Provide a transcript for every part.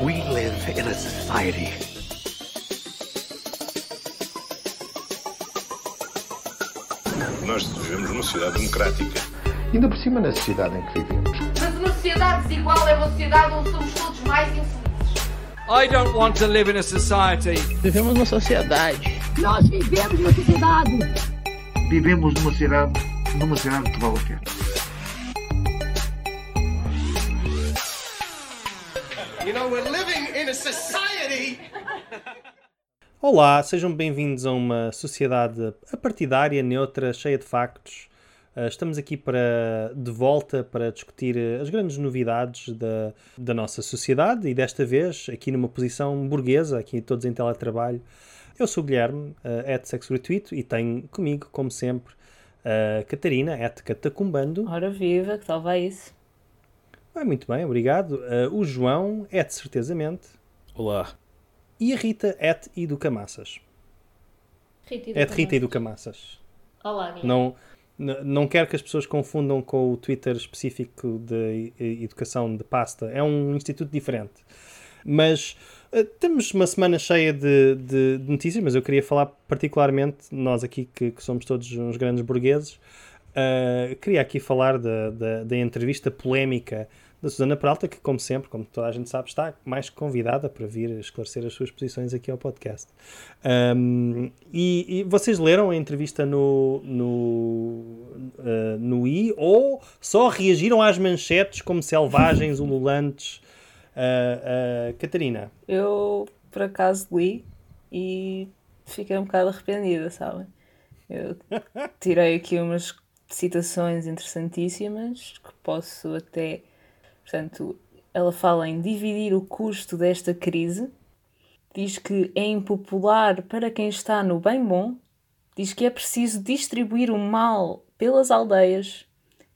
We live in a society. Nós vivemos numa sociedade democrática. Ainda por cima na sociedade em que vivemos. Mas uma sociedade desigual é uma sociedade onde somos todos mais infelizes. I don't want to live in a society. Vivemos numa sociedade. Nós vivemos numa sociedade. Vivemos numa sociedade, numa sociedade que vale a pena. Society. Olá, sejam bem-vindos a uma sociedade apartidária, neutra, cheia de factos. Uh, estamos aqui para, de volta para discutir uh, as grandes novidades da, da nossa sociedade e desta vez aqui numa posição burguesa, aqui todos em teletrabalho. Eu sou o Guilherme, uh, é de sexo gratuito e tenho comigo, como sempre, a Catarina, é de Catacumbando. Ora viva, que tal vai isso? Ah, muito bem, obrigado. Uh, o João, é de certezamente. Olá. E a Rita, é de Educamassas. Rita de Rita Educamassas. Olá, Guilherme. Não, não quero que as pessoas confundam com o Twitter específico de e- educação de pasta. É um instituto diferente. Mas eh, temos uma semana cheia de, de- de notícias, mas eu queria falar particularmente, nós aqui que, que somos todos uns grandes burgueses, eh, queria aqui falar da, da, da entrevista polémica da Susana Peralta, que, como sempre, como toda a gente sabe, está mais convidada para vir esclarecer as suas posições aqui ao podcast. Um, e, e vocês leram a entrevista no, no, uh, no i ou só reagiram às manchetes como selvagens, ululantes? Uh, uh, Catarina, Eu, por acaso, li e fiquei um bocado arrependida, sabem? Eu tirei aqui umas citações interessantíssimas que posso até. Portanto, ela fala em dividir o custo desta crise, diz que é impopular para quem está no bem bom, diz que é preciso distribuir o mal pelas aldeias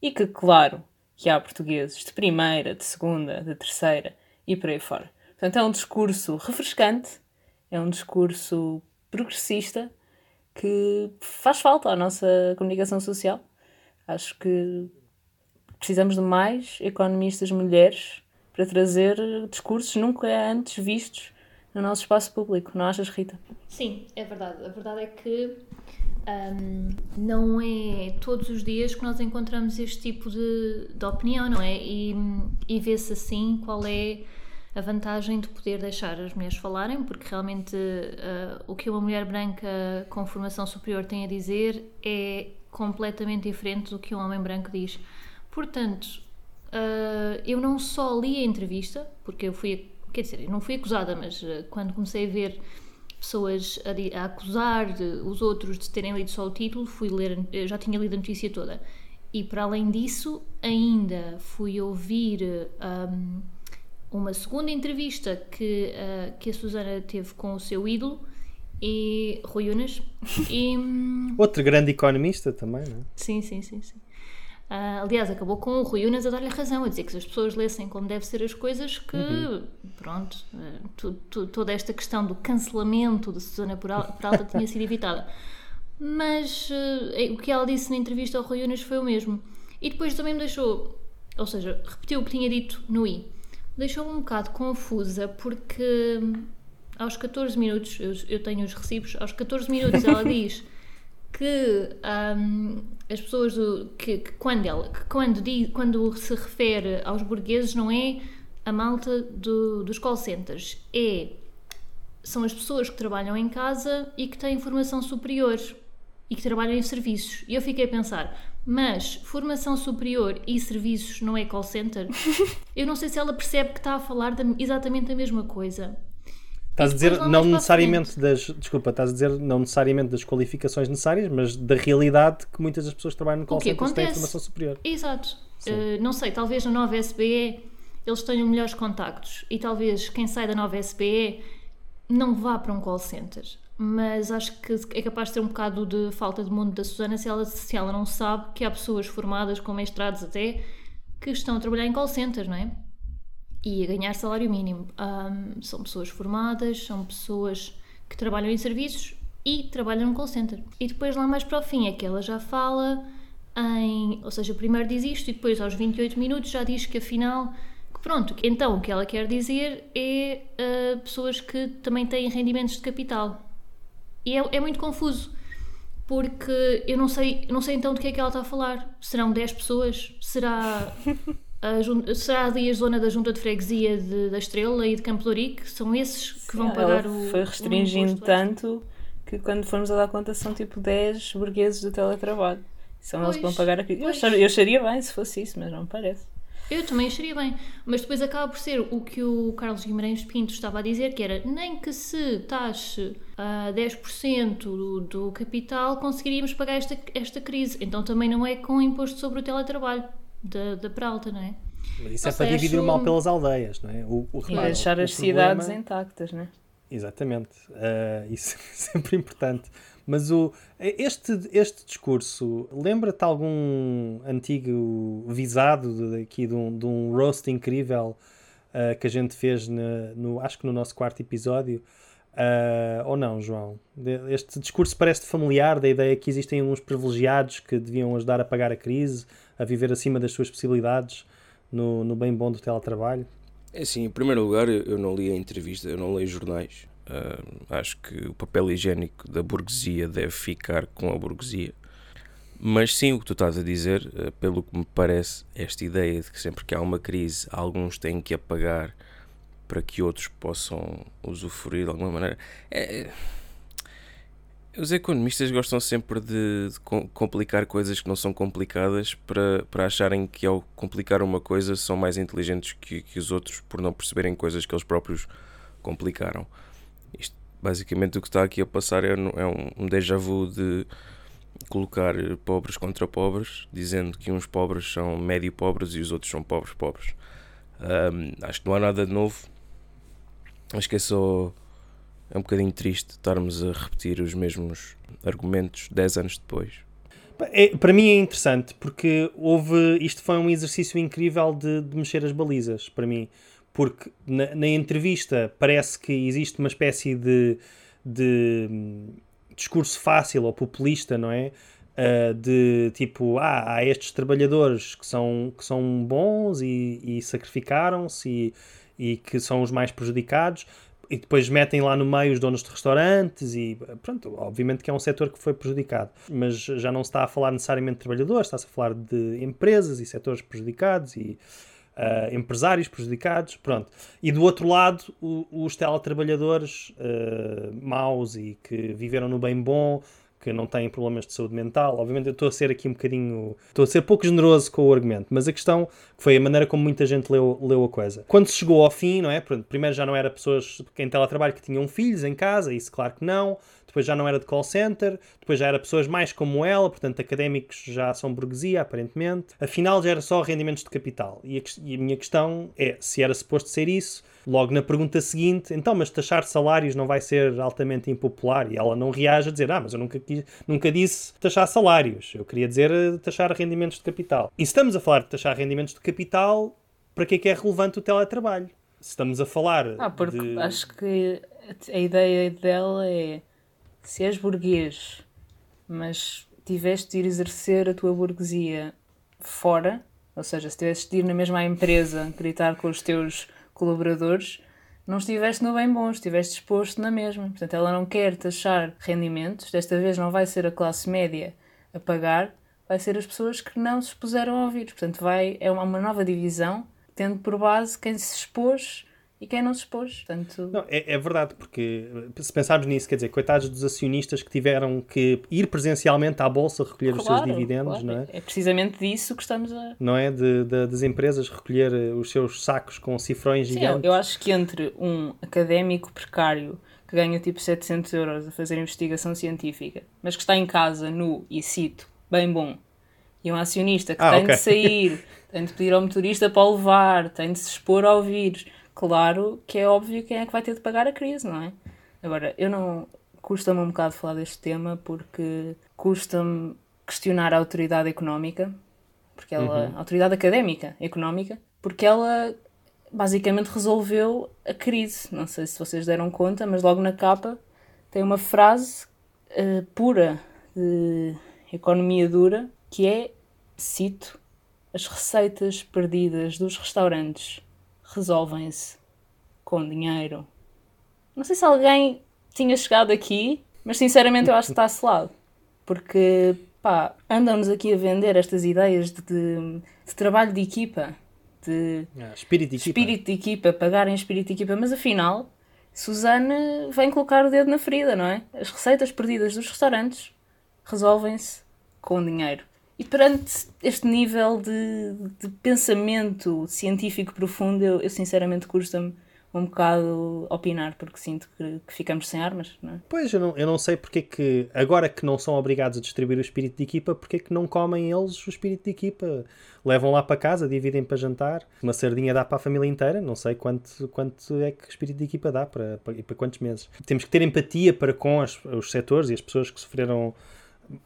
e que, claro, que há portugueses de primeira, de segunda, de terceira e por aí fora. Portanto, é um discurso refrescante, é um discurso progressista que faz falta à nossa comunicação social. Acho que precisamos de mais economistas mulheres para trazer discursos nunca antes vistos no nosso espaço público. Não achas, Rita? Sim, é verdade. A verdade é que hum, não é todos os dias que nós encontramos este tipo de, de opinião, não é? E, e vê-se assim qual é a vantagem de poder deixar as mulheres falarem, porque realmente uh, o que uma mulher branca com formação superior tem a dizer é completamente diferente do que um homem branco diz. Portanto, uh, eu não só li a entrevista, porque eu fui, quer dizer, não fui acusada, mas uh, quando comecei a ver pessoas a, a acusar de- os outros de terem lido só o título, fui ler, já tinha lido a notícia toda. E para além disso, ainda fui ouvir um, uma segunda entrevista que, uh, que a Susana teve com o seu ídolo, e Rui Unas. E, hum, outro grande economista também, não é? Sim, sim, sim, sim. Ah, aliás, acabou com o Rui Unas a dar-lhe razão, a dizer que se as pessoas lessem como deve ser as coisas, que, pronto, ah, tu- tu- toda esta questão do cancelamento de Susana Peral- Peralta tinha sido evitada. Mas ah, o que ela disse na entrevista ao Rui Unas foi o mesmo. E depois também me deixou, ou seja, repetiu o que tinha dito no I. Deixou-me um bocado confusa porque hum, aos 14 minutos, eu, eu tenho os recibos, aos 14 minutos ela diz que hum, as pessoas do- que, que quando ela que quando, di- quando se refere aos burgueses não é a malta do- dos call centers. É são as pessoas que trabalham em casa e que têm formação superior e que trabalham em serviços. E eu fiquei a pensar mas formação superior e serviços não é call center? Eu não sei se ela percebe que está a falar da- exatamente a mesma coisa Estás a dizer não necessariamente das. Desculpa, estás a dizer não necessariamente das qualificações necessárias, mas da realidade que muitas das pessoas que trabalham no call centers têm formação superior. Exato. Uh, não sei, talvez na nova SBE eles tenham melhores contactos e talvez quem sai da nova SBE não vá para um call center. Mas acho que é capaz de ter um bocado de falta de mundo da Susana se ela, se ela não sabe que há pessoas formadas com mestrados até que estão a trabalhar em call centers, não é? E a ganhar salário mínimo. Ahm, são pessoas formadas, são pessoas que trabalham em serviços e trabalham no call center. E depois lá mais para o fim é que ela já fala em, ou seja, primeiro diz isto e depois aos 28 minutos já diz que afinal que Pronto, então o que ela quer dizer é uh, pessoas que também têm rendimentos de capital. E é, é muito confuso, porque eu não sei, não sei então do que é que ela está a falar. Serão 10 pessoas? Será a, será ali a zona da junta de freguesia de- da Estrela e de Campo de Ourique? São esses que vão pagar o. foi restringindo tanto que quando formos a dar conta são tipo 10 burgueses do teletrabalho. São eles que vão Pois, pagar a crise. Eu, pois. acharia- eu acharia bem se fosse isso, mas não me parece. Eu também acharia bem, mas depois acaba por ser o que o Carlos Guimarães Pinto estava a dizer, que era nem que se taxe a 10% do, do capital conseguiríamos pagar esta, esta crise. Então também não é com o imposto sobre o teletrabalho da, da Peralta, não é? Mas isso é Não para dividir o mal pelas aldeias, não é? O, o, E deixar o as problema- cidades intactas, né? Exatamente. Ah, isso é sempre importante. Mas o, este, este discurso lembra-te algum antigo visado de, aqui de um, de um roast incrível ah, que a gente fez na- no, acho que no nosso quarto episódio? Ah, ou não, João? Este discurso parece familiar da ideia que existem uns privilegiados que deviam ajudar a pagar a crise, a viver acima das suas possibilidades no, no bem bom do teletrabalho. É assim, em primeiro lugar, eu não li a entrevista, eu não leio jornais. Ah, acho que o papel higiênico da burguesia deve ficar com a burguesia. Mas sim, o que tu estás a dizer, ah, pelo que me parece, esta ideia de que sempre que há uma crise, alguns têm que apagar para que outros possam usufruir de alguma maneira. É- os economistas gostam sempre de, de com- complicar coisas que não são complicadas para, para acharem que ao complicar uma coisa são mais inteligentes que, que os outros por não perceberem coisas que eles próprios complicaram. Isto, basicamente, o que está aqui a passar é, é um, um déjà vu de colocar pobres contra pobres, dizendo que uns pobres são médio pobres e os outros são pobres pobres. Ahm, acho que não há nada de novo. Acho que é só. É um bocadinho triste estarmos a repetir os mesmos argumentos 10 anos depois. É, para mim é interessante porque houve isto foi um exercício incrível de, de mexer as balizas para mim porque na, na entrevista parece que existe uma espécie de, de hum, discurso fácil ou populista não é Uh, de tipo ah, há estes trabalhadores que são, que são bons e, e sacrificaram-se e, e que são os mais prejudicados e depois metem lá no meio os donos de restaurantes e pronto, obviamente que é um setor que foi prejudicado, mas já não se está a falar necessariamente de trabalhadores, está-se a falar de empresas e setores prejudicados e uh, empresários prejudicados, pronto. E do outro lado, o, os teletrabalhadores uh, maus e que viveram no bem bom, que não têm problemas de saúde mental. Obviamente eu estou a ser aqui um bocadinho... Estou a ser pouco generoso com o argumento, mas a questão foi a maneira como muita gente leu, leu a coisa. Quando se chegou ao fim, não é? Primeiro já não era pessoas em teletrabalho que tinham filhos em casa, isso claro que não. Depois já não era de call center, depois já era pessoas mais como ela, portanto académicos já são burguesia, aparentemente. Afinal já era só rendimentos de capital. E a, e a minha questão é, se era suposto ser isso, logo na pergunta seguinte, então, mas taxar salários não vai ser altamente impopular? E ela não reage a dizer, ah, mas eu nunca, quis, nunca disse taxar salários, eu queria dizer eh, taxar rendimentos de capital. E se estamos a falar de taxar rendimentos de capital, para que é que é relevante o teletrabalho? Se estamos a falar Ah, porque de... acho que a ideia dela é se és burguês, mas tiveste de ir exercer a tua burguesia fora, ou seja, se tiveste de ir na mesma empresa gritar com os teus colaboradores, não estiveste no bem bom, estiveste exposto na mesma. Portanto, ela não quer taxar rendimentos, desta vez não vai ser a classe média a pagar, vai ser as pessoas que não se expuseram a ouvir. Portanto, vai, é uma, uma nova divisão, tendo por base quem se expôs e quem não se expôs. Portanto... Não, é, é, verdade, porque se pensarmos nisso, quer dizer, coitados dos acionistas que tiveram que ir presencialmente à bolsa recolher claro, os seus dividendos, claro. não é? É precisamente disso que estamos a. Não é? De, de, das empresas recolher os seus sacos com cifrões Sim, gigantes. Eu acho que entre um académico precário que ganha tipo 700 euros a fazer investigação científica, mas que está em casa nu e cito, bem bom, e um acionista que ah, tem okay. de sair, tem de pedir ao motorista para o levar, tem de se expor ao vírus claro que é óbvio quem é que vai ter de pagar a crise, não é? Agora, eu não. Custa-me um bocado falar deste tema porque custa-me questionar a autoridade económica, porque ela. Uhum. A autoridade académica económica, porque ela basicamente resolveu a crise. Não sei se vocês deram conta, mas logo na capa tem uma frase uh, pura de economia dura que é, cito, as receitas perdidas dos restaurantes resolvem-se com dinheiro. Não sei se alguém tinha chegado aqui, mas sinceramente eu acho que está selado. Porque, pá, andam-nos aqui a vender estas ideias de, de, de trabalho de equipa, de ah, espírito de equipa. espírito de equipa, pagarem espírito de equipa, mas afinal, Suzane vem colocar o dedo na ferida, não é? As receitas perdidas dos restaurantes resolvem-se com dinheiro. E perante este nível de, de pensamento científico profundo, eu, eu sinceramente custa-me um bocado opinar, porque sinto que, que, ficamos sem armas, não é? Pois, eu não, eu não sei porque é que, agora que não são obrigados a distribuir o espírito de equipa, porque é que não comem eles o espírito de equipa? Levam lá para casa, dividem para jantar, uma sardinha dá para a família inteira, não sei quanto, quanto é que o espírito de equipa dá para, para, para quantos meses. Temos que ter empatia para com as, os setores e as pessoas que sofreram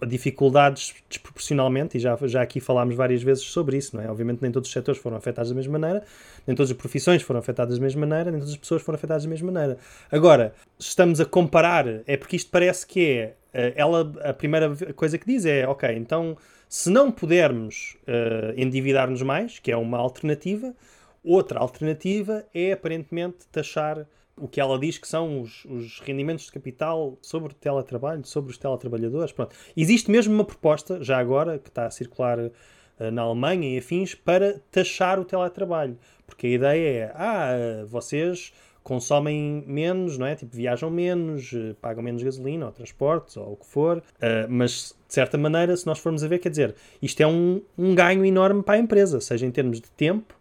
dificuldades desproporcionalmente, e já, já aqui falámos várias vezes sobre isso, não é? Obviamente nem todos os setores foram afetados da mesma maneira, nem todas as profissões foram afetadas da mesma maneira, nem todas as pessoas foram afetadas da mesma maneira. Agora, estamos a comparar, é porque isto parece que é, eh, ela, a primeira coisa que diz é, ok, então, se não pudermos uh, endividar-nos mais, que é uma alternativa, outra alternativa é aparentemente taxar o que ela diz que são os, os, rendimentos de capital sobre teletrabalho, sobre os teletrabalhadores. Pronto. Existe mesmo uma proposta, já agora, que está a circular uh, na Alemanha e afins, para taxar o teletrabalho. Porque a ideia é, ah, vocês consomem menos, não é? Tipo, viajam menos, uh, pagam menos gasolina ou transportes ou o que for, uh, mas de certa maneira, se nós formos a ver, quer dizer, isto é um, um ganho enorme para a empresa, seja em termos de tempo,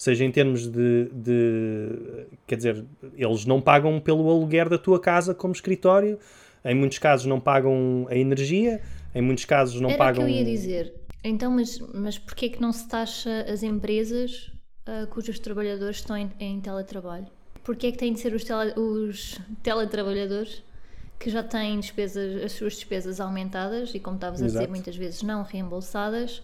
seja em termos de, de, Quer dizer, eles não pagam pelo aluguer da tua casa como escritório, em muitos casos não pagam a energia, em muitos casos não Era pagam. Que eu ia dizer. Então, mas, mas porquê que não se taxa as empresas uh, cujos trabalhadores estão em, em teletrabalho? Porquê é que têm de ser os, tele, os teletrabalhadores que já têm despesas, as suas despesas aumentadas e, como estavas a dizer, muitas vezes não reembolsadas?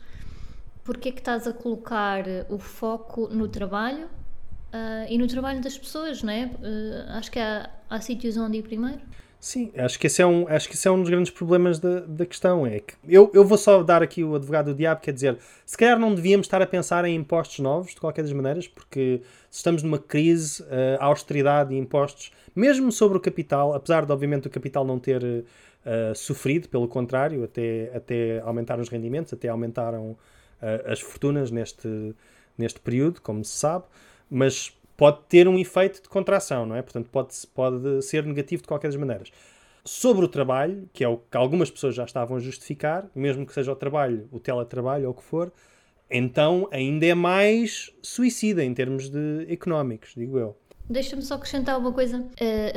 Porque é que estás a colocar o foco no trabalho uh, e no trabalho das pessoas, não é? Uh, acho que há, há sítios onde ir primeiro. Sim, acho que esse é um, acho que esse é um dos grandes problemas da, da questão. É que eu, eu vou só dar aqui o advogado do diabo, quer dizer, se calhar não devíamos estar a pensar em impostos novos, de qualquer das maneiras, porque se estamos numa crise, uh, austeridade e impostos, mesmo sobre o capital, apesar de obviamente o capital não ter uh, sofrido, pelo contrário, até, até aumentaram os rendimentos, até aumentaram as fortunas neste, neste período, como se sabe, mas pode ter um efeito de contração, não é? Portanto, pode, pode ser negativo de qualquer das maneiras. Sobre o trabalho, que é o que algumas pessoas já estavam a justificar, mesmo que seja o trabalho, o teletrabalho ou o que for, então ainda é mais suicida em termos de económicos, digo eu. Deixa-me só acrescentar uma coisa.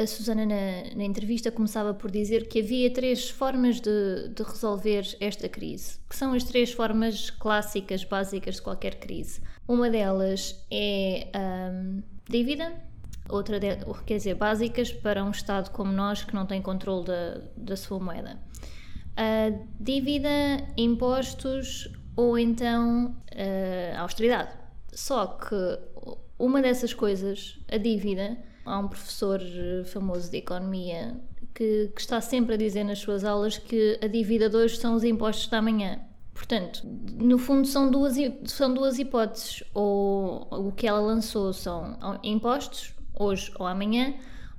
A, Susana, na, na, entrevista, começava por dizer que havia três formas de, de, resolver esta crise, que são as três formas clássicas, básicas de qualquer crise. Uma delas é um, dívida, outra, de, quer dizer, básicas para um Estado como nós que não tem controle da, da sua moeda. A dívida, impostos ou então a austeridade. Só que uma dessas coisas, a dívida, há um professor eh, famoso de economia que, que, está sempre a dizer nas suas aulas que a dívida de hoje são os impostos da manhã. Portanto, no fundo são duas, são duas hipóteses. Ou o que ela lançou são impostos, hoje ou amanhã,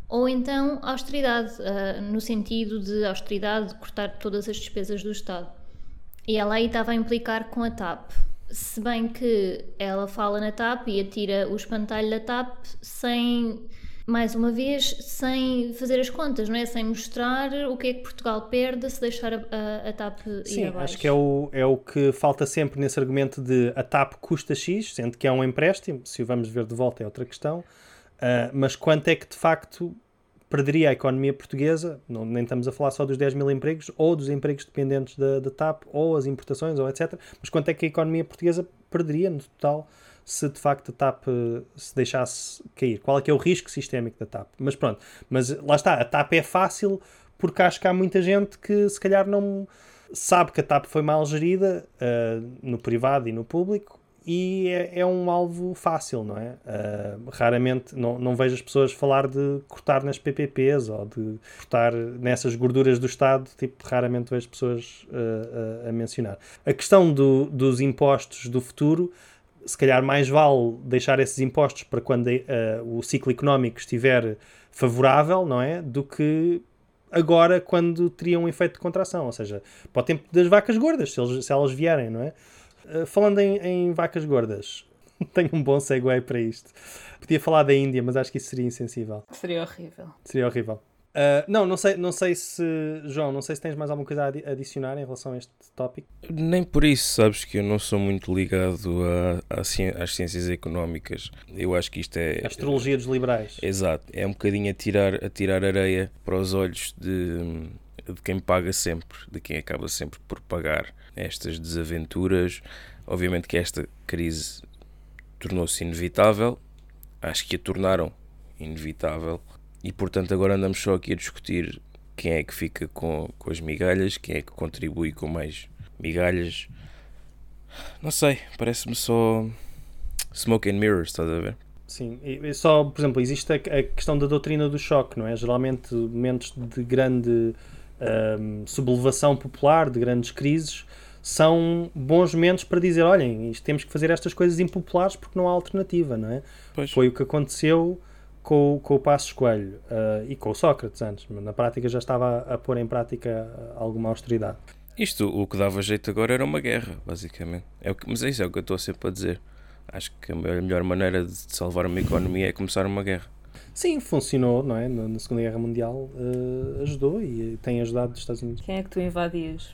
ou então austeridade, uh, no sentido de austeridade, de cortar todas as despesas do Estado. E ela aí estava a implicar com a TAP. Se bem que ela fala na TAP e atira o espantalho da TAP sem, mais uma vez, sem fazer as contas, não é? Sem mostrar o que é que Portugal perde se deixar a, a, a TAP ir Sim, abaixo. acho que é o, é o que falta sempre nesse argumento de a TAP custa X, sendo que é um empréstimo, se o vamos ver de volta é outra questão, uh, mas quanto é que de facto perderia a economia portuguesa, não, nem estamos a falar só dos 10 mil empregos, ou dos empregos dependentes da, da TAP, ou as importações, ou etc. Mas quanto é que a economia portuguesa perderia no total se de facto a TAP se deixasse cair? Qual é que é o risco sistémico da TAP? Mas pronto, mas lá está, a TAP é fácil porque acho que há muita gente que se calhar não sabe que a TAP foi mal gerida uh, no privado e no público e é, é, um alvo fácil, não é? Uh, raramente não, não vejo as pessoas falar de cortar nas PPPs ou de cortar nessas gorduras do Estado, tipo, raramente vejo pessoas uh, uh, a mencionar. A questão do, dos impostos do futuro se calhar mais vale deixar esses impostos para quando o ciclo económico estiver favorável, não é? Do que agora quando teria um efeito de contração, ou seja, para o tempo das vacas gordas, se, eles, se elas vierem, não é? Uh, falando em, em, vacas gordas, tenho um bom segue para isto. Podia falar da Índia, mas acho que isso seria insensível. Seria horrível. Seria horrível. Uh, não, não sei, não sei se. João, não sei se tens mais alguma coisa a adicionar em relação a este tópico. Nem por isso, sabes que eu não sou muito ligado a, a, às ciências económicas. Eu acho que isto é. A astrologia dos liberais. Exato, é um bocadinho a tirar, a tirar areia para os olhos de, de quem paga sempre, de quem acaba sempre por pagar estas desaventuras. Obviamente que esta crise tornou-se inevitável, acho que a tornaram inevitável e portanto agora andamos só aqui a discutir quem é que fica com, com as migalhas, quem é que contribui com mais migalhas. Não sei, parece-me só smoke and mirrors, estás a ver? Sim, e só, por exemplo, existe a, a questão da doutrina do choque, não é? Geralmente momentos de grande um, sublevação popular, de grandes crises, são bons momentos para dizer, olhem, temos que fazer estas coisas impopulares porque não há alternativa, não é? Pois. Foi o que aconteceu com, com o Passos Coelho uh, e com o Sócrates antes, mas na prática já estava a, a pôr em prática alguma austeridade. Isto, o que dava jeito agora era uma guerra, basicamente. É o que, mas é isso é o que eu estou sempre a dizer. Acho que a melhor maneira de salvar uma economia é começar uma guerra. Sim, funcionou, não é? Na Segunda Guerra Mundial uh, ajudou e tem ajudado os Estados Unidos. Quem é que tu invadias?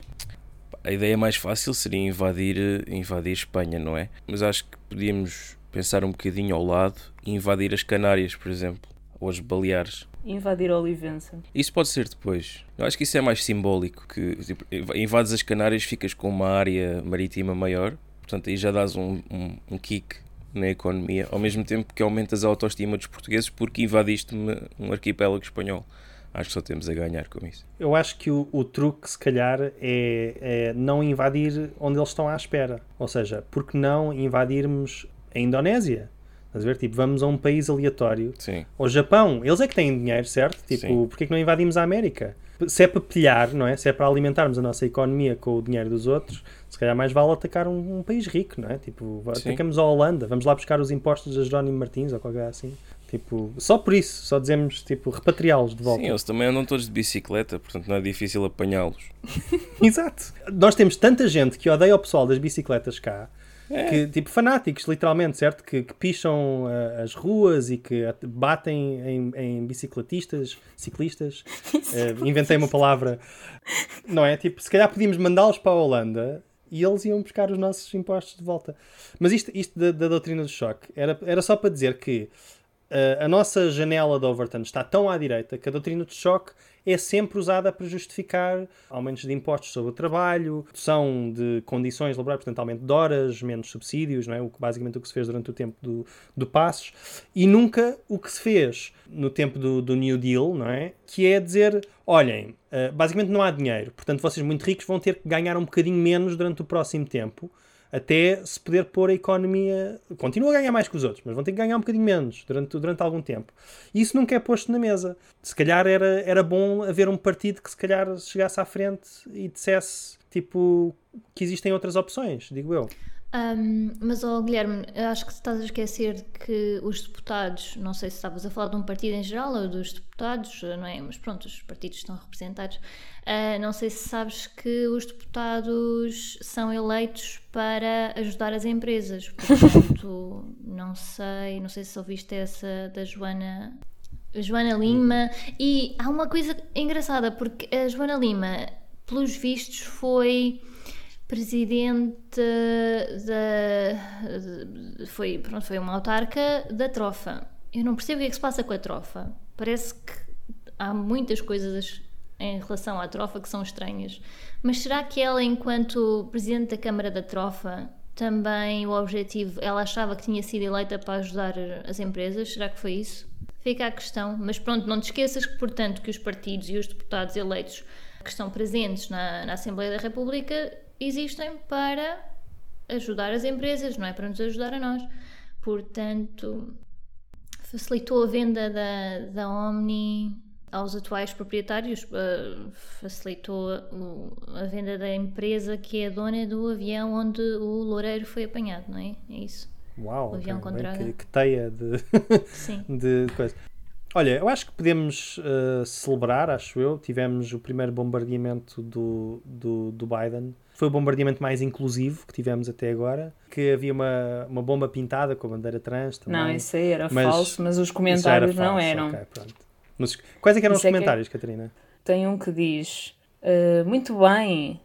A ideia mais fácil seria invadir, invadir Espanha, não é? Mas acho que podíamos pensar um bocadinho ao lado e invadir as Canárias, por exemplo, ou as Baleares. Invadir Olivença. Isso pode ser depois. Eu acho que isso é mais simbólico, que tipo, invades as Canárias, ficas com uma área marítima maior, portanto aí já dás um, um, um kick na economia, ao mesmo tempo que aumentas a autoestima dos portugueses porque invadiste um arquipélago espanhol. Acho que só temos a ganhar com isso. Eu acho que o, o truque, se calhar, é, é, não invadir onde eles estão à espera. Ou seja, porque não invadirmos a Indonésia. Estás a ver? Tipo, vamos a um país aleatório. Sim. Ou Japão, eles é que têm dinheiro, certo? Tipo, Sim. porquê que não invadimos a América? Se é para pilhar, não é? Se é para alimentarmos a nossa economia com o dinheiro dos outros, se calhar mais vale atacar um, um país rico, não é? Tipo, Sim. atacamos a Holanda, vamos lá buscar os impostos de Jerónimo Martins ou qualquer assim. Tipo, só por isso, só dizemos, tipo, repatriá-los de volta. Sim, eles também andam todos de bicicleta, portanto não é difícil apanhá-los. Exato. Nós temos tanta gente que odeia o pessoal das bicicletas cá é. Que, tipo, fanáticos, literalmente, certo? Que, que picham uh, as ruas e que batem em, em bicicletistas, ciclistas. Uh, inventei uma palavra. Não é? Tipo, se calhar podíamos mandá-los para a Holanda e eles iam buscar os nossos impostos de volta. Mas isto, isto da, da doutrina do choque era, era só para dizer que uh, a nossa janela de Overton está tão à direita que a doutrina do choque é sempre usada para justificar aumentos de impostos sobre o trabalho, redução de condições laborais, portanto, aumento de horas, menos subsídios, não é? o, basicamente o que se fez durante o tempo do, do Passos, e nunca o que se fez no tempo do, do New Deal, não é? que é dizer, olhem, uh, basicamente não há dinheiro, portanto vocês muito ricos vão ter que ganhar um bocadinho menos durante o próximo tempo, até se poder pôr a economia. Continua a ganhar mais que os outros, mas vão ter que ganhar um bocadinho menos durante, durante algum tempo. E isso nunca é posto na mesa. Se calhar era, era bom haver um partido que se calhar chegasse à frente e dissesse tipo que existem outras opções, digo eu. Um, mas, oh, Guilherme, acho que estás a esquecer que os deputados, não sei se estavas a falar de um partido em geral ou dos deputados, não é? Mas pronto, os partidos estão representados. Uh, não sei se sabes que os deputados são eleitos para ajudar as empresas. Portanto, não sei, não sei se ouviste essa da Joana Joana Lima. E há uma coisa engraçada, porque a Joana Lima, pelos vistos, foi presidente da. Foi, pronto, foi uma autarca da Trofa. Eu não percebo o que é que se passa com a Trofa. Parece que há muitas coisas em relação à Trofa que são estranhas. Mas será que ela, enquanto presidente da Câmara da Trofa, também o objetivo, ela achava que tinha sido eleita para ajudar as empresas? Será que foi isso? Fica a questão. Mas pronto, não te esqueças que, portanto, que os partidos e os deputados eleitos que estão presentes na, na Assembleia da República existem para ajudar as empresas, não é para nos ajudar a nós. Portanto, facilitou a venda da, da Omni aos atuais proprietários, uh, facilitou a, a venda da empresa que é dona do avião onde o Loureiro foi apanhado, não é? É isso. Uau, O avião ok, com bem, draga. que, que teia de, de coisa. Olha, eu acho que podemos uh, celebrar, acho eu. Tivemos o primeiro bombardeamento do, do, do Biden. Foi o bombardeamento mais inclusivo que tivemos até agora. Que havia uma, uma bomba pintada com a bandeira trans também. Não, isso aí era Mas falso, mas os comentários era não eram. ok, pronto. Mas quais é que eram Isso os é que comentários, Catarina? Tem um que diz: "Ah, Muito bem,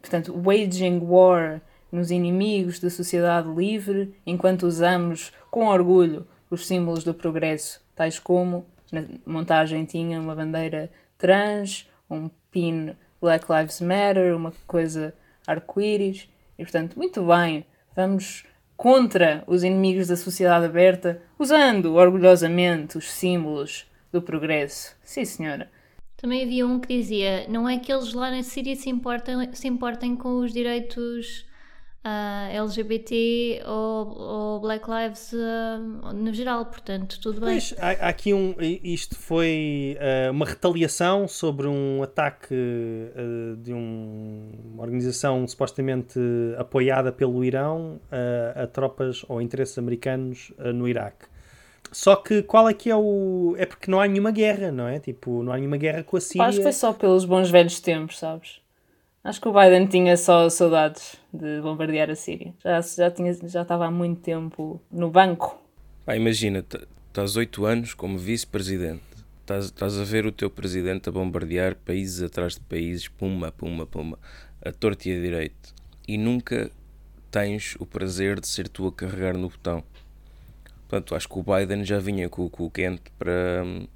portanto, waging war nos inimigos da sociedade livre, enquanto usamos com orgulho os símbolos do progresso, tais como na montagem tinha uma bandeira trans, um pin Black Lives Matter, uma coisa arco-íris, e portanto, muito bem, vamos contra os inimigos da sociedade aberta, usando orgulhosamente os símbolos do progresso. Sim, senhora. Também havia um que dizia: não é que eles lá na Síria se importem, se importem com os direitos ah, LGBT ou, ou Black Lives ah, no geral, portanto, tudo bem. Pois, há, há aqui um. Isto foi uh, uma retaliação sobre um ataque uh, de um- uma organização supostamente apoiada pelo Irão uh, a tropas ou interesses americanos uh, no Iraque. Só que qual é que é o. É porque não há nenhuma guerra, não é? Tipo, não há nenhuma guerra com a Síria. acho que foi só pelos bons velhos tempos, sabes? Acho que o Biden tinha só saudades de bombardear a Síria. Já, já, tinha, já estava há muito tempo no banco. Pá, imagina, estás oito anos como vice-presidente. Estás, a ver o teu presidente a bombardear países atrás de países, puma, puma, puma, a torto e a direito. E nunca tens o prazer de ser tu a carregar no botão. Portanto, acho que o Biden já vinha com o cu quente para, hum,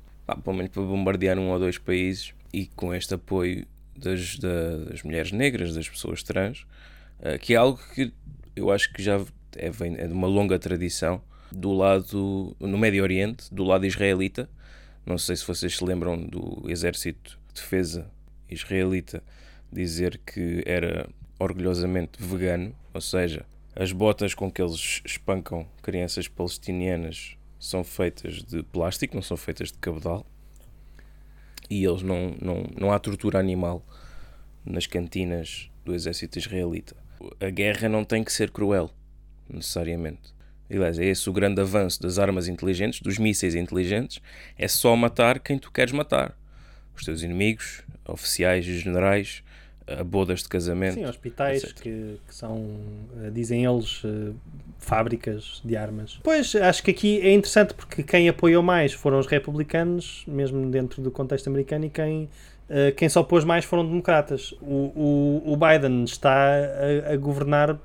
pelo menos para bombardear um ou dois países e com este apoio das, da- das mulheres negras, das pessoas trans, eh, que é algo que eu acho que já é, vem, é de uma longa tradição do lado, no Médio Oriente, do lado israelita. Não sei se vocês se lembram do Exército de Defesa israelita dizer que era orgulhosamente vegano, ou seja, as botas com que eles espancam crianças palestinianas são feitas de plástico, não são feitas de cabedal. E eles não, não, não há tortura animal nas cantinas do exército israelita. A guerra não tem que ser cruel, necessariamente. Aliás, é esse o grande avanço das armas inteligentes, dos mísseis inteligentes, é só matar quem tu queres matar. Os teus inimigos, oficiais e generais, a bodas de casamento. Sim, hospitais que, que são, eh, dizem eles, eh, fábricas de armas. Pois, acho que aqui é interessante porque quem apoiou mais foram os republicanos, mesmo dentro do contexto americano, e quem, eh, quem se opôs mais foram democratas. O, o, o Biden está a, a governar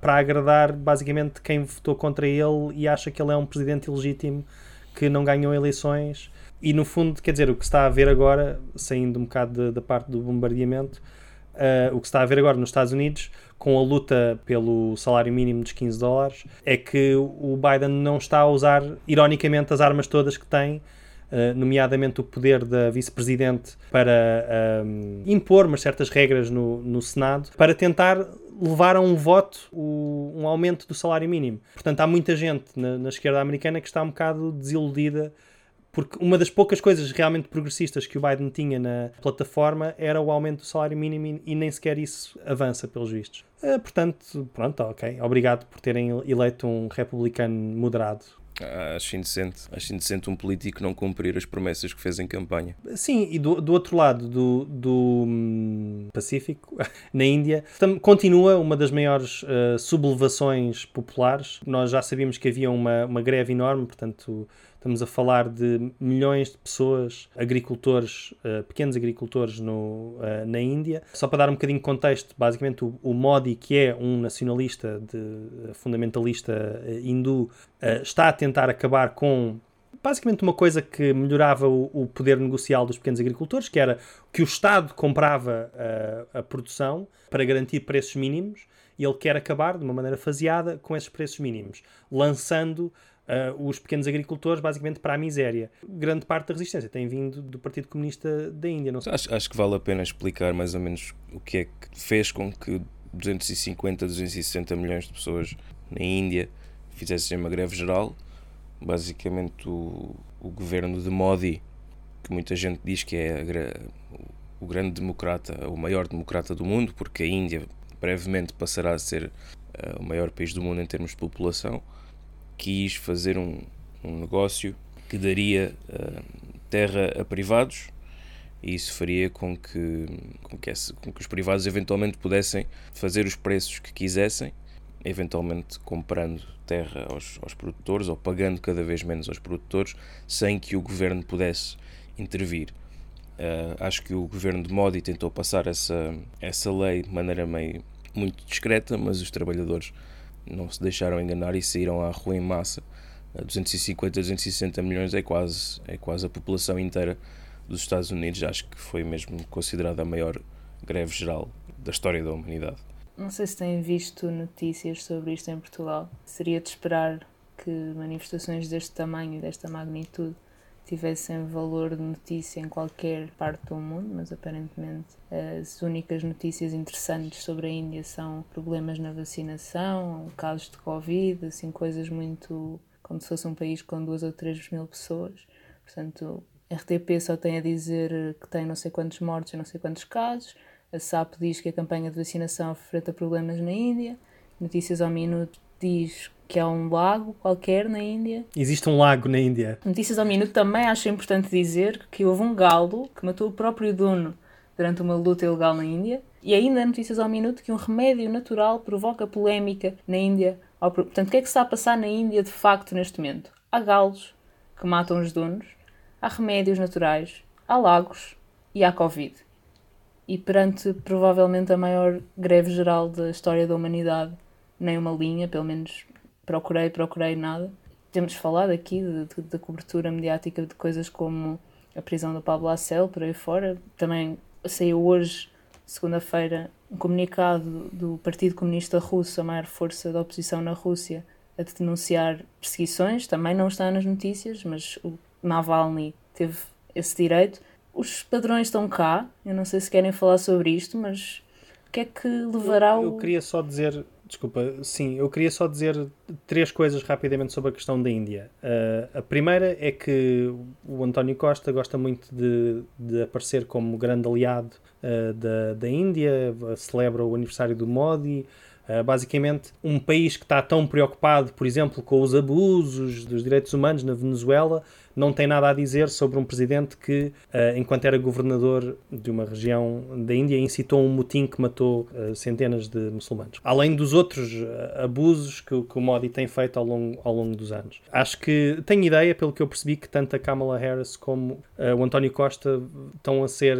para agradar basicamente quem votou contra ele e acha que ele é um presidente ilegítimo que não ganhou eleições. E no fundo, quer dizer, o que se está a ver agora, saindo um bocado da parte do bombardeamento, Uh, o que se está a ver agora nos Estados Unidos, com a luta pelo salário mínimo dos 15 dólares, é que o Biden não está a usar, ironicamente, as armas todas que tem, uh, nomeadamente o poder da vice-presidente, para um, impor umas certas regras no, no Senado, para tentar levar a um voto o- um aumento do salário mínimo. Portanto, há muita gente na, na esquerda americana que está um bocado desiludida porque uma das poucas coisas realmente progressistas que o Biden tinha na plataforma era o aumento do salário mínimo e nem sequer isso avança, pelos vistos. Eh, portanto, pronto, ok. Obrigado por terem eleito um republicano moderado. Ah, Acho indecente. Acho indecente um político não cumprir as promessas que fez em campanha. Sim, e do, do outro lado do, do hum, Pacífico, na Índia, continua uma das maiores eh, sublevações populares. Nós já sabíamos que havia uma, uma greve enorme, portanto, estamos a falar de milhões de pessoas, agricultores, eh, pequenos agricultores no, eh, na Índia. Só para dar um bocadinho de contexto, basicamente o, o Modi, que é um nacionalista, de, fundamentalista eh, hindu, eh, está a tentar acabar com basicamente uma coisa que melhorava o, o poder negocial dos pequenos agricultores, que era que o Estado comprava a, a produção para garantir preços mínimos e ele quer acabar de uma maneira faseada com esses preços mínimos, lançando ah, os pequenos agricultores basicamente para a miséria. Grande parte da resistência tem vindo do Partido Comunista da Índia. Não sei. Acho, acho que vale a pena explicar mais ou menos o que é que fez com que 250, 260 milhões de pessoas na Índia fizessem uma greve geral. Basicamente, o, o governo de Modi, que muita gente diz que é a o grande democrata, o maior democrata do mundo, porque a Índia brevemente passará a ser eh, o maior país do mundo em termos de população. Quis fazer um, um negócio que daria uh, terra a privados e isso faria com que, com que, esse, com que os privados eventualmente pudessem fazer os preços que quisessem, eventualmente comprando terra aos, aos produtores ou pagando cada vez menos aos produtores, sem que o governo pudesse intervir. Uh, acho que o governo de Modi tentou passar essa, essa lei de maneira meio muito discreta, mas os trabalhadores não se deixaram enganar e saíram à rua em massa. Uh, 250, 260 milhões é quase, é quase a população inteira dos Estados Unidos. Acho que foi mesmo considerada a maior greve geral da história da humanidade. Não sei se têm visto notícias sobre isto em Portugal. Seria de esperar que manifestações deste tamanho e desta magnitude tivessem valor de notícia em qualquer parte do mundo, mas aparentemente as únicas notícias interessantes sobre a Índia são problemas na vacinação, casos de Covid, assim, coisas muito como se fosse um país com duas ou três mil pessoas. Portanto, RTP só tem a dizer que tem não sei quantos mortos e não sei quantos casos. A SAP diz que a campanha de vacinação enfrenta problemas na Índia. Notícias ao Minuto diz que há um lago qualquer na Índia. Existe um lago na Índia. Notícias ao Minuto também acho importante dizer que houve um galo que matou o próprio dono durante uma luta ilegal na Índia. E ainda notícias ao minuto que um remédio natural provoca polémica na Índia. Portanto, o que é que se está a passar na Índia de facto neste momento? Há galos que matam os donos, há remédios naturais, há lagos e há Covid. E perante provavelmente a maior greve geral da história da humanidade, nem uma linha, pelo menos procurei, procurei nada. Temos falado aqui da cobertura mediática de coisas como a prisão do Pablo Acel, por aí fora. Também saiu hoje, segunda-feira, um comunicado do Partido Comunista Russo, a maior força da oposição na Rússia, a denunciar perseguições. Também não está nas notícias, mas o Navalny teve esse direito. Os padrões estão cá. Eu não sei se querem falar sobre isto, mas o que é que levará eu, o. Eu queria só dizer Desculpa, sim, eu queria só dizer três coisas rapidamente sobre a questão da Índia. Uh, a primeira é que o António Costa gosta muito de, de aparecer como grande aliado uh, da, da Índia, celebra o aniversário do Modi. Uh, basicamente, um país que está tão preocupado, por exemplo, com os abusos dos direitos humanos na Venezuela, não tem nada a dizer sobre um presidente que, uh, enquanto era governador de uma região da Índia, incitou um motim que matou uh, centenas de muçulmanos. Além dos outros uh, abusos que, o Modi tem feito ao longo, ao longo dos anos. Acho que tenho ideia, pelo que eu percebi, que tanto a Kamala Harris como o António Costa estão a ser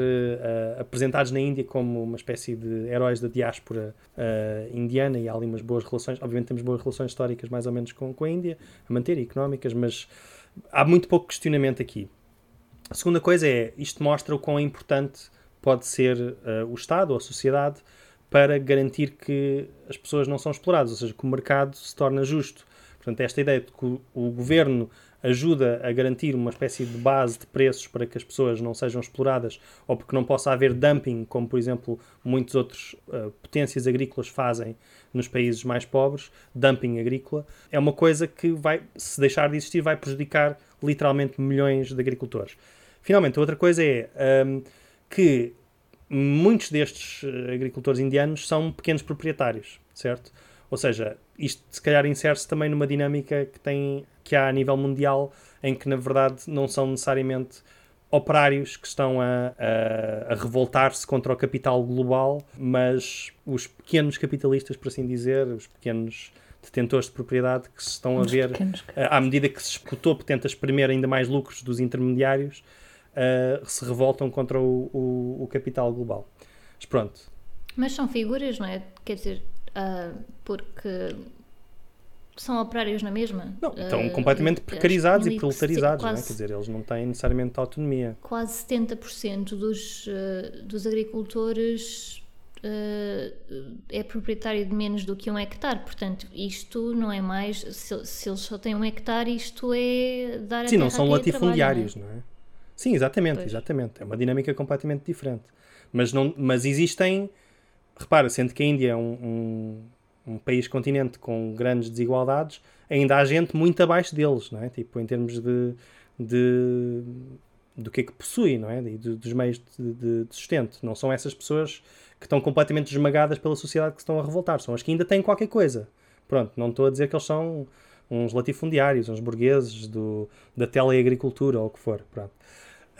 apresentados na Índia como uma espécie de heróis da diáspora indiana e há ali umas boas relações. Obviamente temos boas relações históricas mais ou menos com, com a Índia, a manter, económicas, mas há muito pouco questionamento aqui. A segunda coisa é, isto mostra o quão importante pode ser uh, o Estado ou a sociedade para garantir que as pessoas não são exploradas, ou seja, que o mercado se torna justo. Portanto, esta ideia de que o, o governo ajuda a garantir uma espécie de base de preços para que as pessoas não sejam exploradas ou porque não possa haver dumping, como por exemplo muitos outros uh, potências agrícolas fazem nos países mais pobres, dumping agrícola, é uma coisa que vai, se deixar de existir, vai prejudicar literalmente milhões de agricultores. Finalmente, outra coisa é um, que muitos destes eh, agricultores indianos são pequenos proprietários, certo? Ou seja, isto se calhar insere-se também numa dinâmica que, tem, que há a nível mundial, em que na verdade não são necessariamente operários que estão a, a, a revoltar-se contra o capital global, mas os pequenos capitalistas, por assim dizer, os pequenos detentores de propriedade que se estão a ver, à medida que se escutou, tenta exprimir ainda mais lucros dos intermediários, uh, se revoltam contra o, o, o, capital global. Mas pronto. Mas são figuras, não é? Quer dizer, uh, porque são operários na mesma. Não, estão uh, precarizados precarizados e proletarizados, quase, não é? quer dizer, eles não têm necessariamente autonomia. Quase 70% dos, uh, dos agricultores uh, é proprietário de menos do que um hectare, portanto, isto não é mais, se, se eles só têm um hectare, isto é dar Sim, a não são é? latifundiários, não é? não é? Sim, exatamente, pois. exatamente. É uma dinâmica completamente diferente. Mas, não, mas existem, repara, sendo que a Índia é um, um um país continente com grandes desigualdades, ainda há gente muito abaixo deles, não é? Tipo, em termos de, de do que é que possui, não é? E de, dos meios de, de, de, sustento. Não são essas pessoas que estão completamente esmagadas pela sociedade que se estão a revoltar, são as que ainda têm qualquer coisa. Pronto, não estou a dizer que eles são uns latifundiários, uns burgueses do, da teleagricultura ou o que for. Pronto.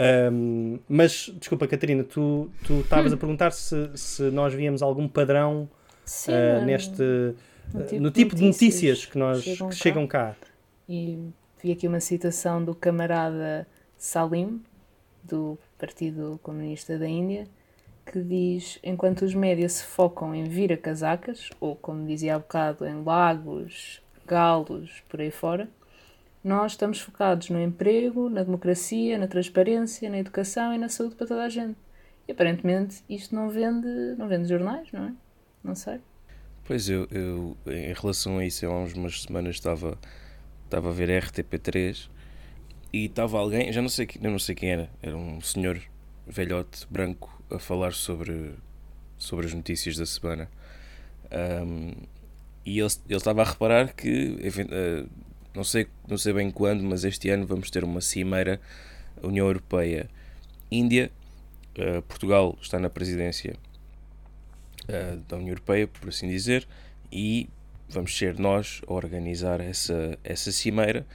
Um, mas, desculpa, Catarina, tu estavas a perguntar se, se nós víamos algum padrão Sim, uh, neste. no uh, tipo no de tipo de notícias notícias que, nós, chegam que cá. chegam cá. E vi aqui uma citação do camarada Salim, do Partido Comunista da Índia, que diz: enquanto os médias se focam em vira casacas, ou como dizia há bocado, em lagos, galos, por aí fora, nós estamos focados no emprego, na democracia, na transparência, na educação e na saúde para toda a gente. E aparentemente isto não vende, não vende jornais, não é? Não sei. Pois eu, eu, em relação a isso, eu há umas semanas estava, estava a ver RTP3 e estava alguém, já não sei, não sei quem era, era um senhor velhote branco a falar sobre, sobre as notícias da semana. Ahm, e ele, ele estava a reparar que, eh, não, sei, não sei bem quando, mas este ano vamos ter uma cimeira União Europeia-Índia. Eh, Portugal está na presidência eh, da União Europeia, por assim dizer, e vamos ser nós a organizar essa, essa cimeira.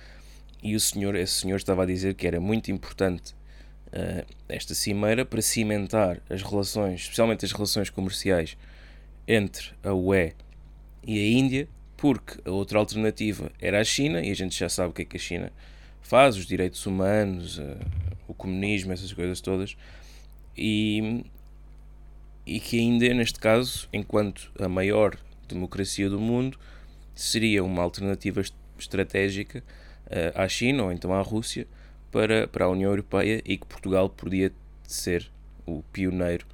E o senhor, esse senhor estava a dizer que era muito importante eh, esta cimeira para cimentar as relações, especialmente as relações comerciais entre a UE e a Índia, porque a outra alternativa era a China, e a gente já sabe o que é que a China faz, os direitos humanos, eh, o comunismo, essas coisas todas, e, e que a Índia, neste caso, enquanto a maior democracia do mundo, seria uma alternativa est- estratégica eh, à China ou então à Rússia para, para a União Europeia e que Portugal podia ser o pioneiro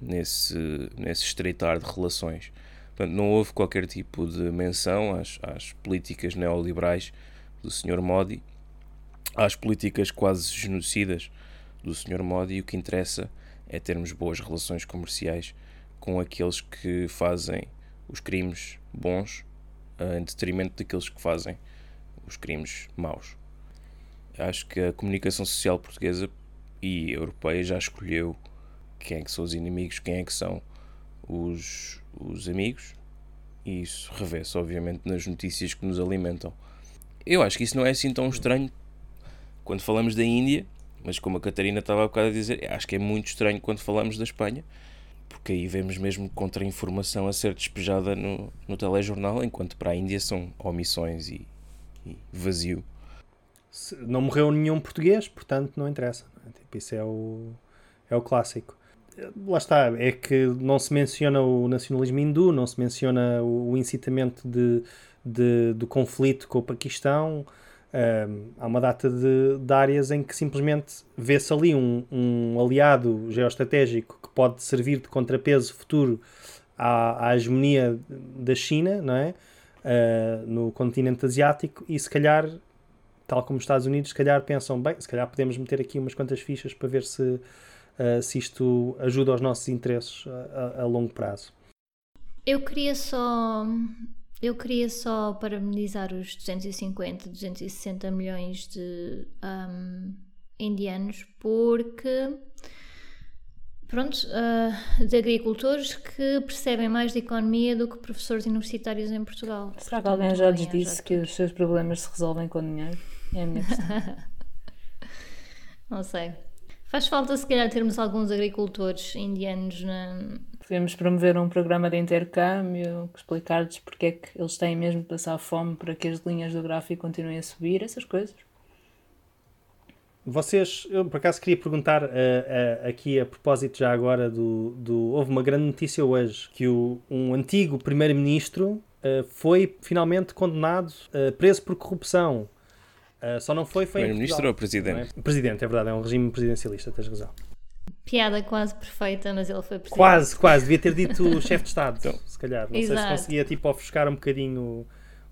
nesse, nesse estreitar de relações. Portanto, não houve qualquer tipo de menção às, às políticas neoliberais do Sr. Modi, às políticas quase genocidas do Sr. Modi, e o que interessa é termos boas relações comerciais com aqueles que fazem os crimes bons eh, em detrimento daqueles que fazem os crimes maus. Acho que a comunicação social portuguesa e europeia já escolheu quem é que são os inimigos, quem é que são os, os amigos, e isso revê-se, obviamente, nas notícias que nos alimentam. Eu acho que isso não é assim tão estranho quando falamos da Índia, mas como a Catarina estava há bocado a dizer, acho que é muito estranho quando falamos da Espanha, porque aí vemos mesmo contra-informação a ser despejada no, no telejornal, enquanto para a Índia são omissões e, e vazio. Não morreu nenhum português, portanto não interessa. é? Tipo, isso é o, é o clássico. Lá está, é que não se menciona o nacionalismo hindu, não se menciona o, incitamento de, de- do conflito com o Paquistão. Ahm, há uma data de, de áreas em que simplesmente vê-se ali um, um aliado geoestratégico que pode servir de contrapeso futuro à, à hegemonia da China, não é? Ah, no continente asiático e se calhar tal como os Estados Unidos, se calhar pensam, bem, se calhar podemos meter aqui umas quantas fichas para ver se, ah, se isto ajuda aos nossos interesses a, a- a longo prazo. Eu queria só. Eu queria só parabenizar os 250, 260 milhões de ahm, indianos porque. Pronto, ah, de agricultores que percebem mais de economia do que professores universitários em Portugal. Será que alguém já lhes Portanto, disse que os seus problemas se resolvem com dinheiro? É a minha questão. Não sei. Faz falta, se calhar, termos alguns agricultores indianos na, Podemos promover um programa de intercâmbio, explicar-lhes porque é que eles têm mesmo de passar fome para que as linhas do gráfico continuem a subir, essas coisas. Vocês, eu por acaso queria perguntar ah, ah, aqui a propósito já agora do, do houve uma grande notícia hoje que o, um antigo primeiro-ministro ah, foi finalmente condenado, preso por corrupção. Ah, só não foi, foi Primeiro-ministro ou presidente? é? Presidente, é verdade, é um regime presidencialista, tens razão. piada quase perfeita, mas ele foi presidente. Quase, quase. Devia ter dito chefe de Estado, Então. se calhar. Não sei se Exato. conseguia tipo, ofuscar um bocadinho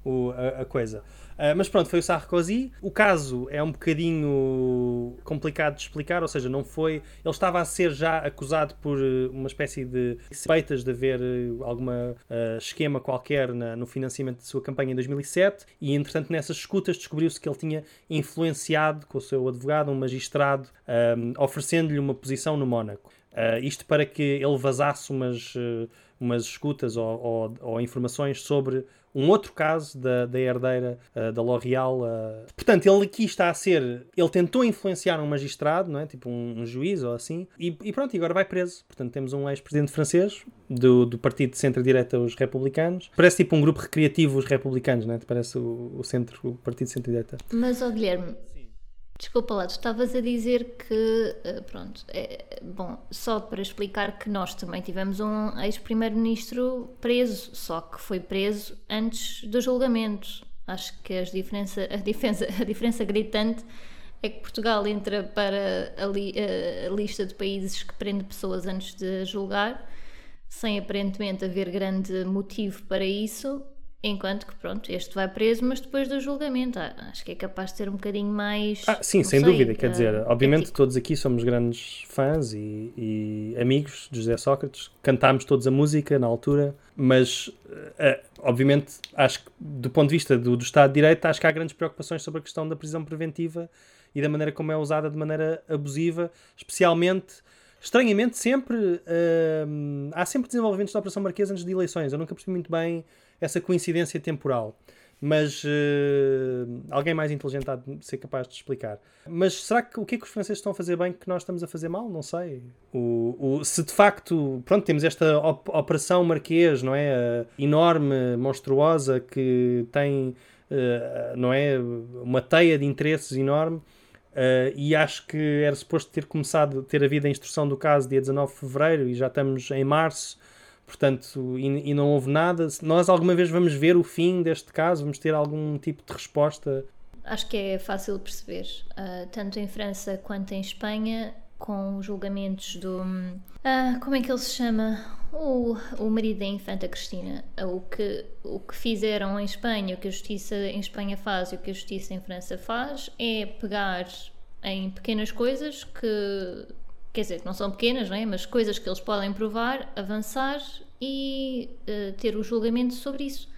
o, o- a, a coisa. Ah, mas pronto, foi o Sarkozy. O caso é um bocadinho complicado de explicar, ou seja, não foi. Ele estava a ser já acusado por eh, uma espécie de suspeitas de haver eh, alguma ah, esquema qualquer na- no financiamento da sua campanha em 2007 e, entretanto, nessas escutas descobriu-se que ele tinha influenciado com o seu advogado, um magistrado, ah, oferecendo-lhe uma posição no Mónaco. Uh, isto para que ele vazasse umas, uh, umas escutas ou, ou, ou informações sobre um outro caso da, da herdeira uh, da L'Oréal. Uh. Portanto, ele aqui está a ser. Ele tentou influenciar um magistrado, não é? tipo um, um juiz ou assim, e, e, pronto, agora vai preso. Portanto, temos um ex-presidente francês do, do partido de centro-direita, os republicanos. Parece tipo um grupo recreativo, os republicanos, não é? Parece o, o centro, o partido de centro-direita. Mas, ó Guilherme, Desculpa lá, tu estavas a dizer que, eh, pronto, é, bom, só para explicar que nós também tivemos um ex-primeiro-ministro preso, só que foi preso antes do julgamento. Acho que as diferença, a, diferença, a diferença gritante é que Portugal entra para a, li, a, lista de países que prende pessoas antes de julgar, sem aparentemente haver grande motivo para isso, Enquanto que, pronto, este vai preso, mas depois do julgamento. Ah, acho que é capaz de ser um bocadinho mais. Ah, sim, sem sei, dúvida. Quer uh, dizer, obviamente ético. todos aqui somos grandes fãs e, e, amigos de José Sócrates. Cantámos todos a música na altura, mas, uh, obviamente, acho que do ponto de vista do, do Estado de Direito, acho que há grandes preocupações sobre a questão da prisão preventiva e da maneira como é usada de maneira abusiva, especialmente estranhamente, sempre uh, há sempre desenvolvimentos da Operação Marquesa antes de eleições. Eu nunca percebi muito bem essa coincidência temporal. Mas uh, alguém mais inteligente há de ser capaz de explicar. Mas será que o que é que os franceses estão a fazer bem que nós estamos a fazer mal? Não sei. O, o se de facto, pronto, temos esta op operação Marquês, não é? Uh, enorme, monstruosa, que tem, uh, não é? Uma teia de interesses enorme. Uh, e acho que era suposto ter começado, ter havido a instrução do caso dia 19 de fevereiro e já estamos em março portanto, e, e, não houve nada. Nós alguma vez vamos ver o fim deste caso? Vamos ter algum tipo de resposta? Acho que é fácil perceber, uh, tanto em França quanto em Espanha, com julgamentos do. Uh, como é que ele se chama? O, o marido da Infanta Cristina. Uh, o, que, o que fizeram em Espanha, o que a justiça em Espanha faz e o que a justiça em França faz é pegar em pequenas coisas que quer dizer, não são pequenas, não é? mas coisas que eles podem provar, avançar e uh, ter o julgamento sobre isso.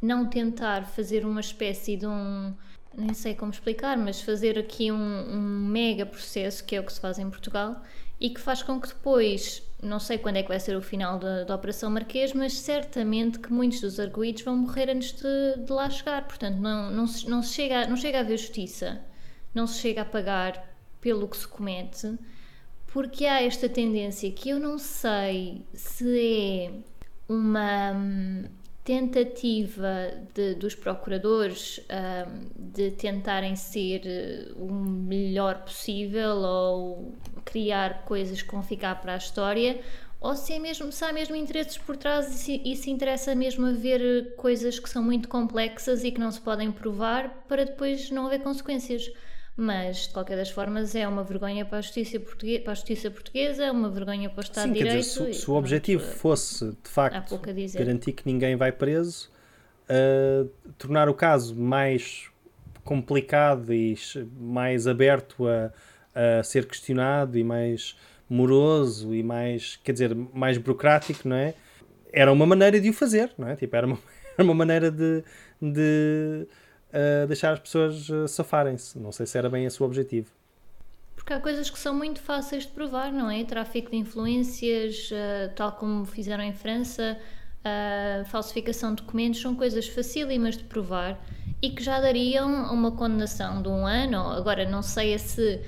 Não tentar fazer uma espécie de um. Nem sei como explicar, mas fazer aqui um, um mega processo, que é o que se faz em Portugal, e que faz com que depois, não sei quando é que vai ser o final da, da Operação Marquês, mas certamente que muitos dos arguídos vão morrer antes de, de lá chegar. Portanto, não, não, se, não, se chega, não chega a haver justiça, não se chega a pagar pelo que se comete porque há esta tendência que eu não sei se é uma hum, tentativa de, dos procuradores um, de tentarem ser eh, o melhor possível ou criar coisas que vão ficar para a história ou se, é mesmo, se há mesmo interesses por trás e se, e se interessa mesmo haver coisas que são muito complexas e que não se podem provar para depois não haver consequências mas de qualquer das formas é uma vergonha para a justiça, portuguesa, para a justiça portuguesa, é uma vergonha para o Estado Sim, de Direito. Dizer, se, se, o objetivo fosse de facto garantir que ninguém vai preso, uh, tornar o caso mais complicado e mais aberto a, a ser questionado e mais moroso e mais, quer dizer, mais burocrático, não é? Era uma maneira de o fazer, não é? Tipo, era uma, era uma maneira de, de deixar as pessoas uh, safarem-se. Não sei se era bem esse o objetivo. Porque há coisas que são muito fáceis de provar, não é? Tráfico de influências, uh, tal como fizeram em França, uh, falsificação de documentos, são coisas facílimas de provar e que já dariam uma condenação de um ano. Agora, não sei se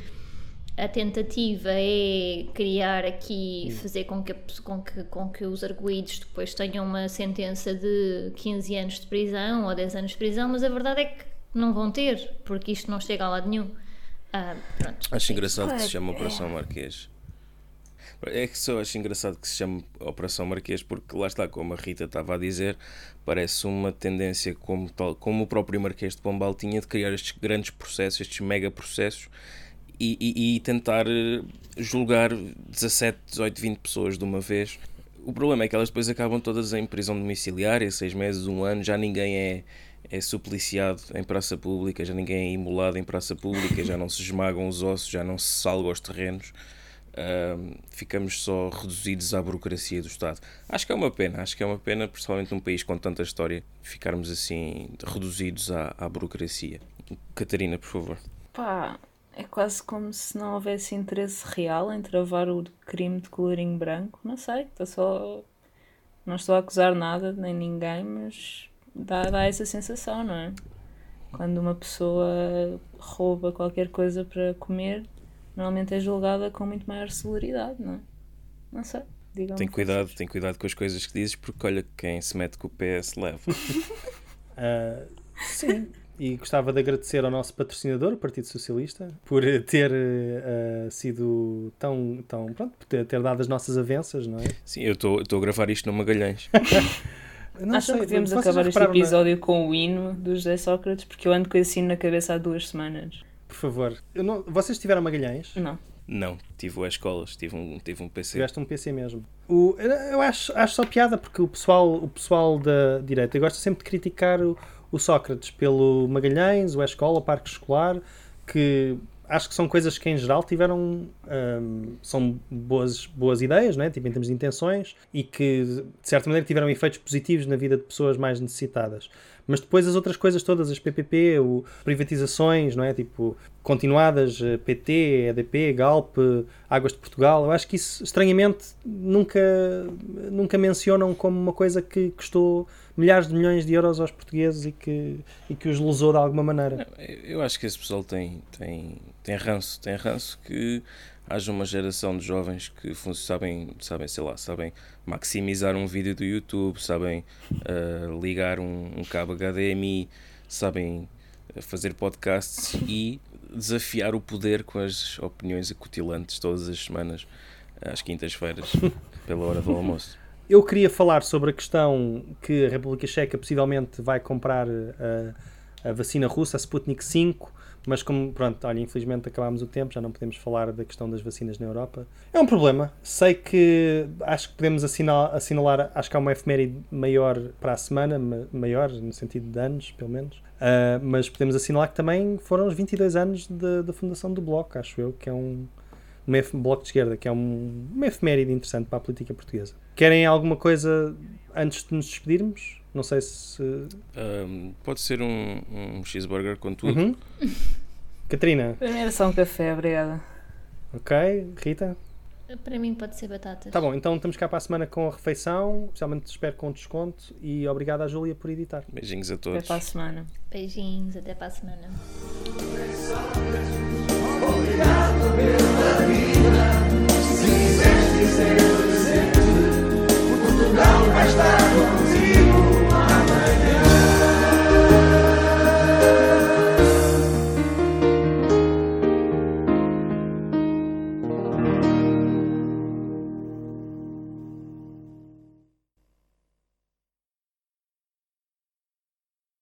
a tentativa é criar aqui, fazer com que, com que, com que os arguídos depois tenham uma sentença de 15 anos de prisão ou 10 anos de prisão, mas a verdade é que não vão ter, porque isto não chega a lado nenhum. Ah, acho engraçado que se chama Operação Marquês. É que só acho engraçado que se chame Operação Marquês, porque lá está, como a Rita estava a dizer, parece uma tendência como, tal, como o próprio Marquês de Pombal tinha de criar estes grandes processos, estes mega processos e, e, e tentar eh, julgar 17, 18, 20 pessoas de uma vez. O problema é que elas depois acabam todas em prisão domiciliária, seis meses, um ano, já ninguém é, é supliciado em praça pública, já ninguém é imolado em praça pública, já não se esmagam os ossos, já não se salgam os terrenos. Uh, ficamos só reduzidos à burocracia do Estado. Acho que é uma pena, acho que é uma pena, principalmente num país com tanta história, ficarmos assim reduzidos à, à burocracia. Catarina, por favor. Pá, é quase como se não houvesse interesse real em travar o crime de colorinho branco. Não sei, estou só Não estou a acusar nada, nem ninguém, mas dá, dá essa sensação, não é? Quando uma pessoa rouba qualquer coisa para comer, normalmente é julgada com muito maior celeridade, não é? Não sei. Tem cuidado, tem cuidado com as coisas que dizes, porque olha, quem se mete com o PS leva. Uh, sim. E gostava de agradecer ao nosso patrocinador, o Partido Socialista, por ter uh, sido tão, tão pronto, por ter, ter, dado as nossas avanças, não é? Sim, eu estou a gravar isto no Magalhães. não Acham que devemos acabar este episódio na... com o hino do José Sócrates, porque eu ando com esse hino na cabeça há duas semanas. Por favor. Não... Vocês tiveram Magalhães? Não. Não, tive a escolas, tive um, tive um PC. Tiveste um PC mesmo. O, eu acho, acho só piada porque o pessoal, o pessoal da direita gosta sempre de criticar o, o Sócrates pelo Magalhães, o escola, o Parque Escolar, que acho que são coisas que em geral tiveram um, são boas, boas ideias, né? tipo, em termos de intenções e que de certa maneira tiveram efeitos positivos na vida de pessoas mais necessitadas. Mas depois as outras coisas todas, as PPP, o, privatizações, não é? Tipo, continuadas, eh, PT, EDP, Galp, Águas de Portugal, eu acho que isso, estranhamente, nunca, nunca mencionam como uma coisa que custou milhares de milhões de euros aos portugueses e que, e que os lesou de alguma maneira. Eu acho que esse pessoal tem, tem, tem ranço, tem ranço que haja uma geração de jovens que sabem, sabem, sei lá, sabem maximizar um vídeo do YouTube, sabem uh, ligar um, um, cabo HDMI, sabem eh, fazer podcasts e desafiar o poder com as opiniões acutilantes todas as semanas, às quintas-feiras, pela hora do almoço. Eu queria falar sobre a questão que a República Checa possivelmente vai comprar a, eh, a vacina russa, a Sputnik 5, mas como, pronto, olha, infelizmente acabámos o tempo, já não podemos falar da questão das vacinas na Europa. É um problema. Sei que acho que podemos assinalar, acho que há uma efeméride maior para a semana, maior no sentido de anos, pelo menos. Uh, mas podemos assinalar que também foram os 22 anos da fundação do Bloco, acho eu, que é um, um Bloco de Esquerda, que é um, uma efeméride interessante para a política portuguesa. Querem alguma coisa antes de nos despedirmos? Não sei se. Um, pode ser um, um cheeseburger com tudo. Uhum. Catarina? Para mim era só um café, obrigada. Ok. Rita? Para mim pode ser batatas. Tá bom, então estamos cá para a semana com a refeição, especialmente espero com desconto. E obrigado à Júlia por editar. Beijinhos a todos. Até para a semana. Beijinhos, até para a semana. Portugal vai estar